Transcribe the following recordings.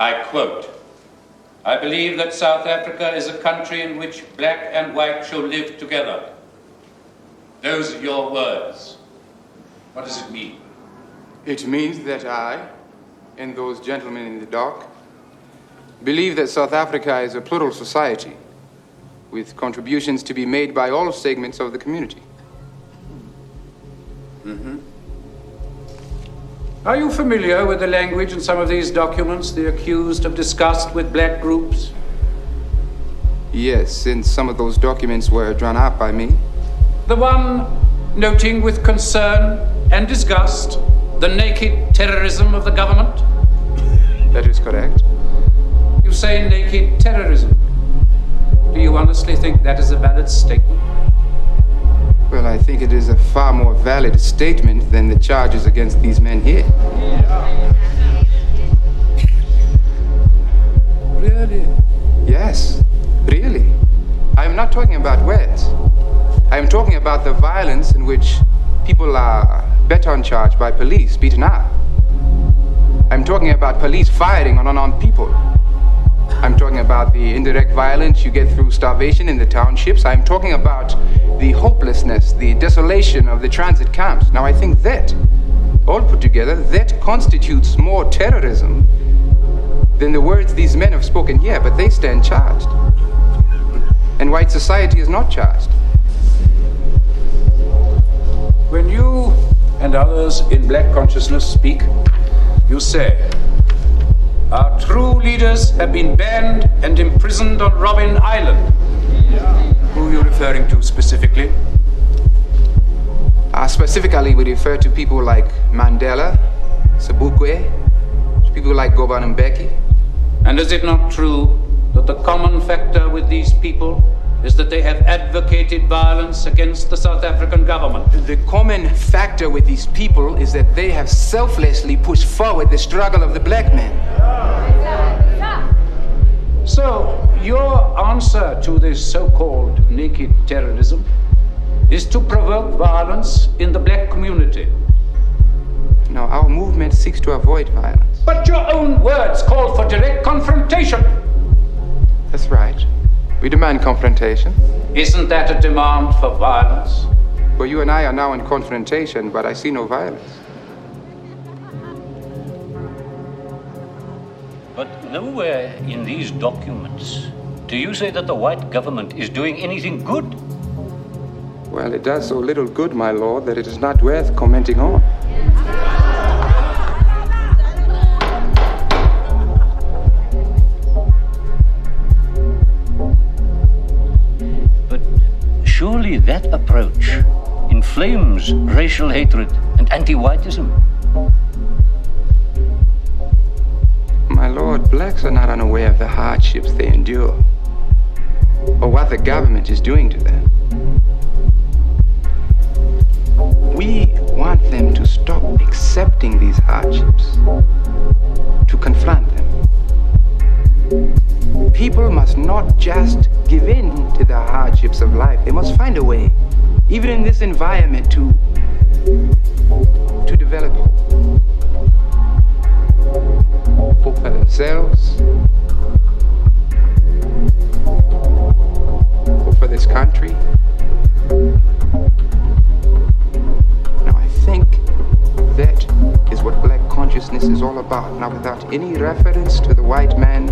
I quote I believe that South Africa is a country in which black and white shall live together. Those are your words. What does it mean? It means that I, and those gentlemen in the dock, believe that South Africa is a plural society with contributions to be made by all segments of the community. Are you familiar with the language in some of these documents the accused have discussed with black groups? Yes, since some of those documents were drawn up by me. The one noting with concern and disgust the naked terrorism of the government? That is correct. You say naked terrorism. Do you honestly think that is a valid statement? Well, I think it is a far more valid statement than the charges against these men here. Really? Yes, really. I am not talking about words. I am talking about the violence in which people are baton charged by police, beaten up. I'm talking about police firing on unarmed people. I'm talking about the indirect violence you get through starvation in the townships. I'm talking about the hopelessness, the desolation of the transit camps. Now, I think that, all put together, that constitutes more terrorism than the words these men have spoken here, but they stand charged. And white society is not charged. When you and others in black consciousness speak, you say, our true leaders have been banned and imprisoned on Robben Island. Who are you referring to specifically? Uh, specifically, we refer to people like Mandela, Sobukwe, people like Govan Mbeki. And is it not true that the common factor with these people is that they have advocated violence against the South African government. The common factor with these people is that they have selflessly pushed forward the struggle of the black man. So, your answer to this so called naked terrorism is to provoke violence in the black community. No, our movement seeks to avoid violence. But your own words call for direct confrontation. That's right. We demand confrontation. Isn't that a demand for violence? Well, you and I are now in confrontation, but I see no violence. But nowhere in these documents do you say that the white government is doing anything good. Well, it does so little good, my lord, that it is not worth commenting on. Surely that approach inflames racial hatred and anti whiteism. My lord, blacks are not unaware of the hardships they endure or what the government is doing to them. We want them to stop accepting these hardships, to confront them. People must not just give in to the hardships of life. They must find a way, even in this environment, to to develop hope. For themselves. Hope for this country. Now I think that is what black consciousness is all about. Now without any reference to the white man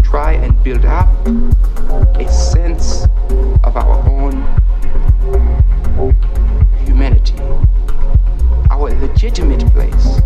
try and build up a sense of our own humanity, our legitimate place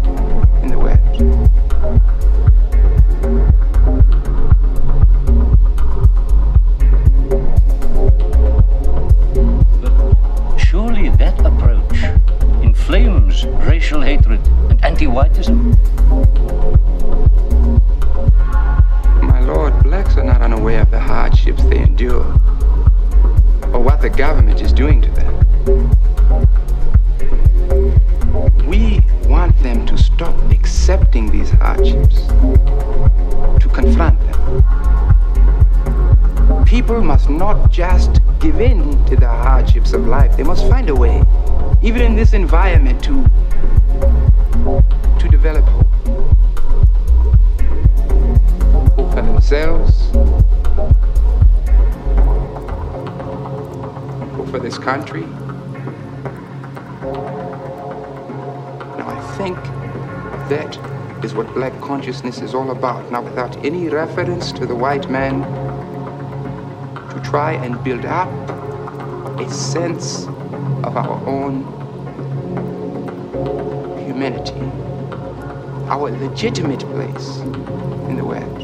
give in to the hardships of life. They must find a way, even in this environment, to, to develop hope. For themselves or for this country. Now, I think that is what black consciousness is all about. Now, without any reference to the white man, try and build up a sense of our own humanity, our legitimate place in the West.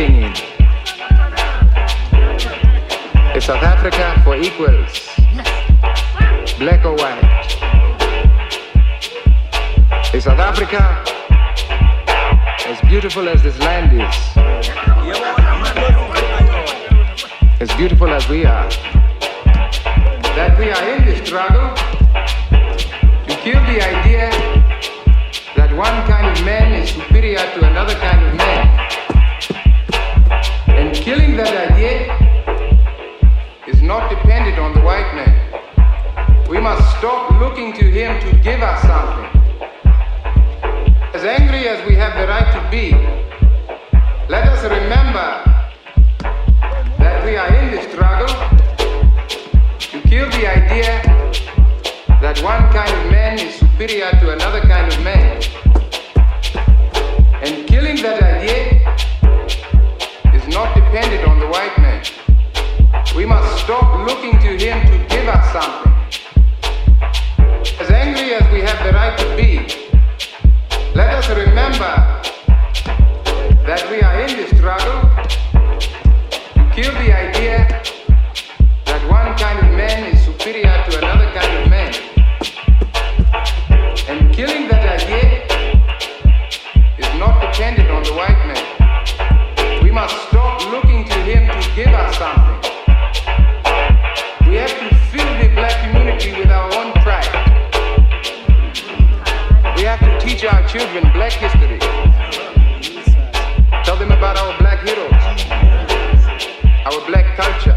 In. South Africa for equals, black or white. A South Africa as beautiful as this land is, as beautiful as we are, that we are in this struggle to kill the idea that one kind of man is superior to another kind of man. Killing that idea is not dependent on the white man. We must stop looking to him to give us something. As angry as we have the right to be, let us remember that we are in this struggle to kill the idea that one kind of man is superior to another kind of man. And killing that idea dependent on the white man. We must stop looking to him to give us something. As angry as we have the right to be, let us remember that we are in this struggle to kill the idea that one kind of man is our black history. Tell them about our black heroes, our black culture.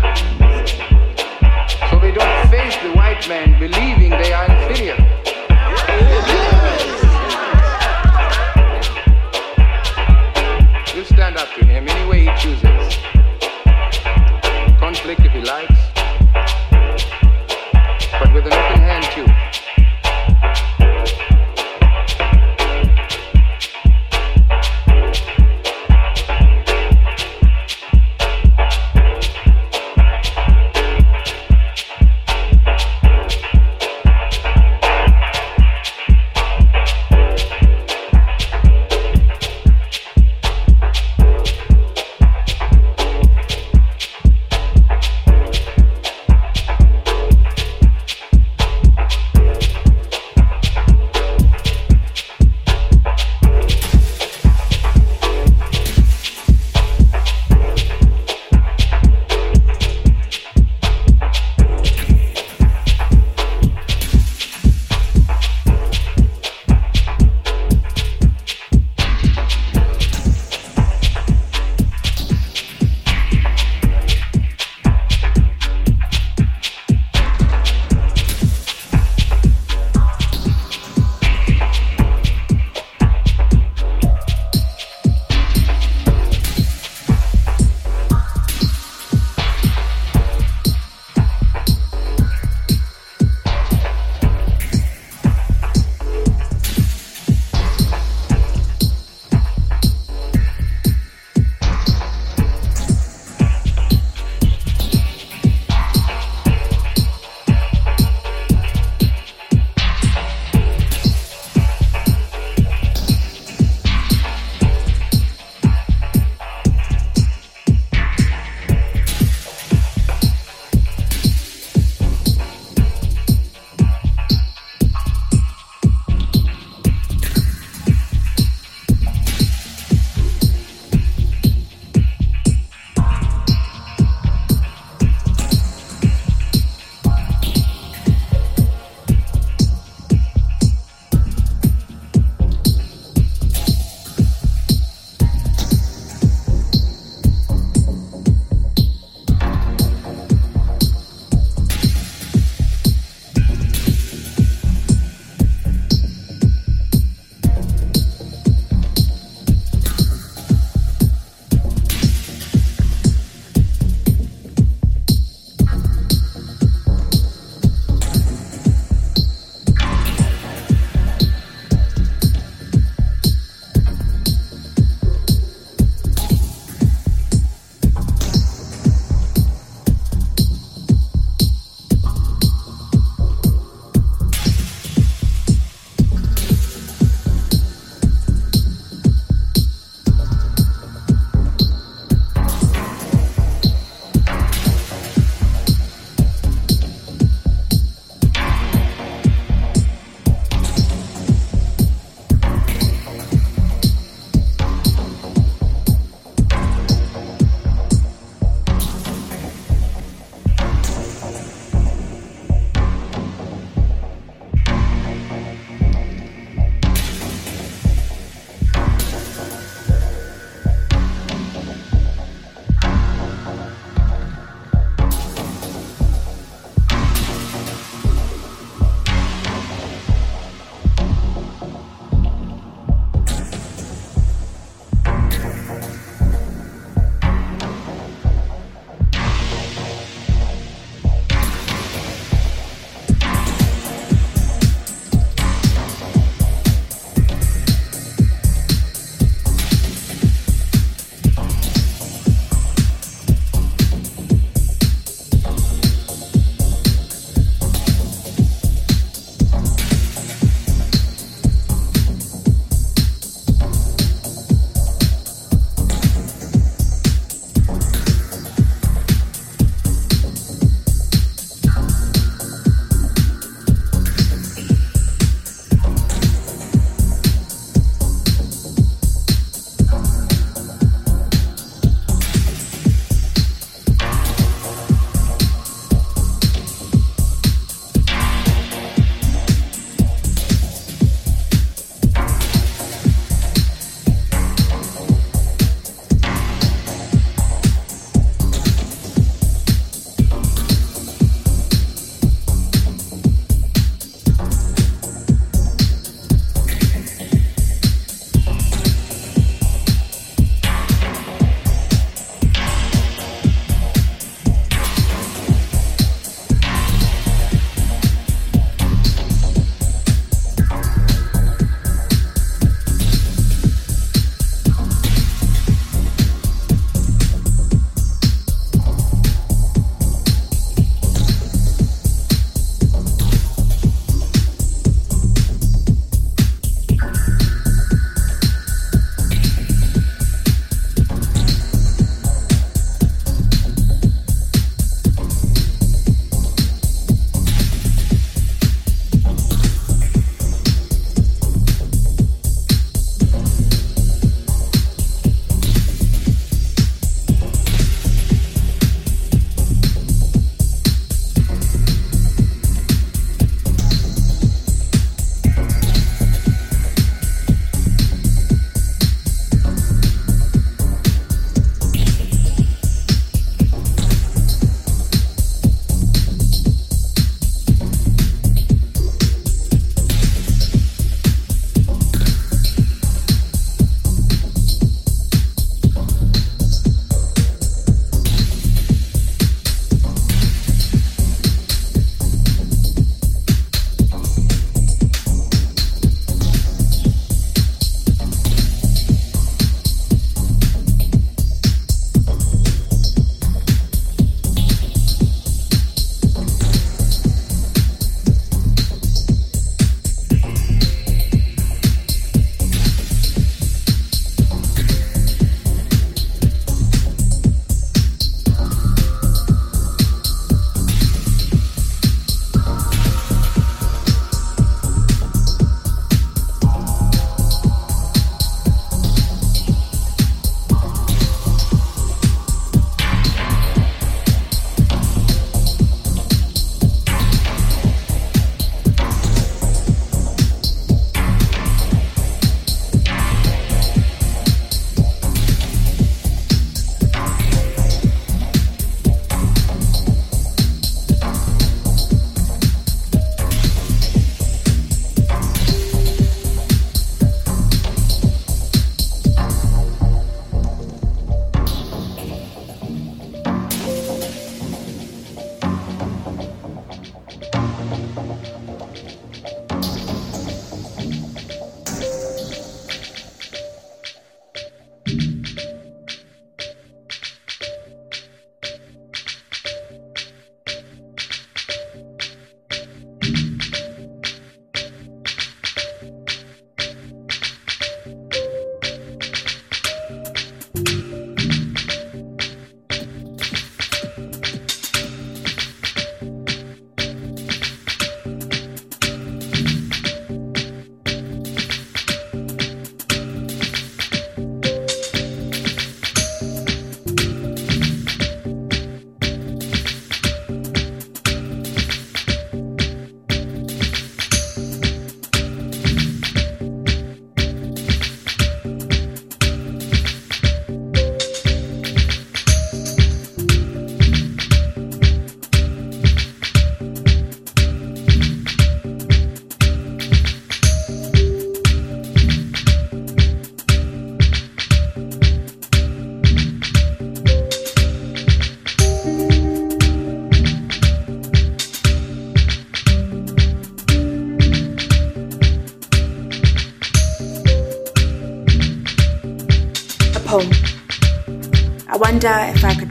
Wonder if I could